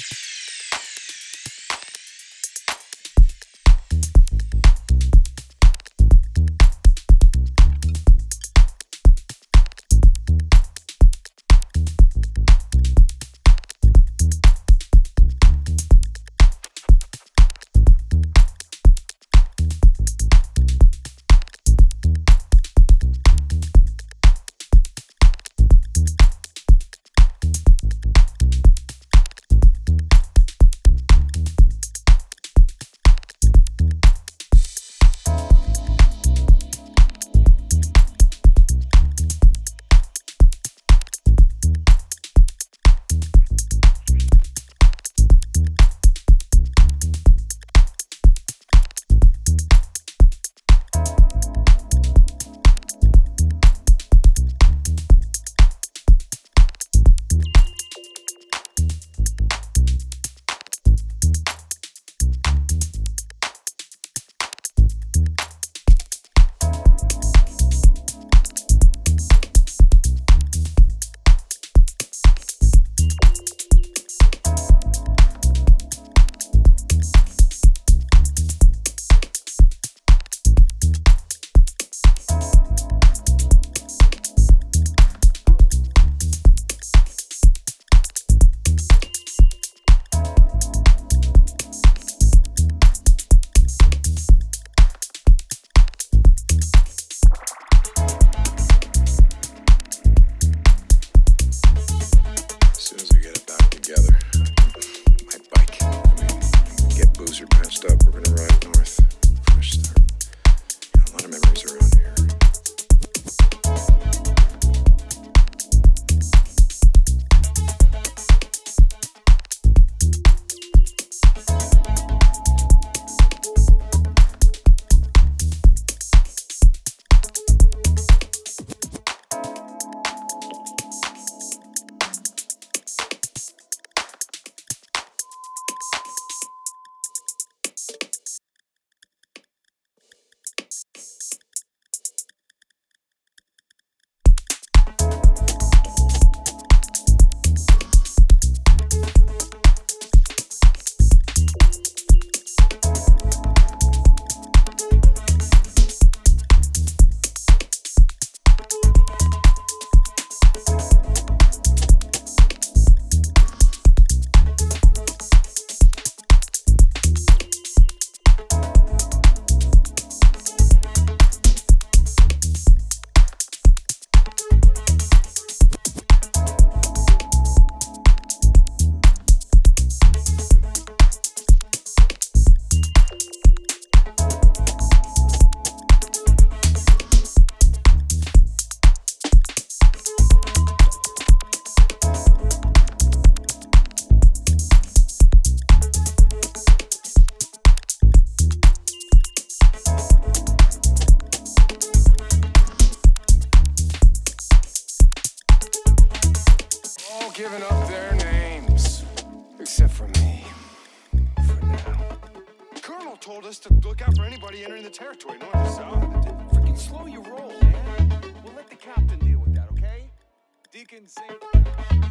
you he can sing.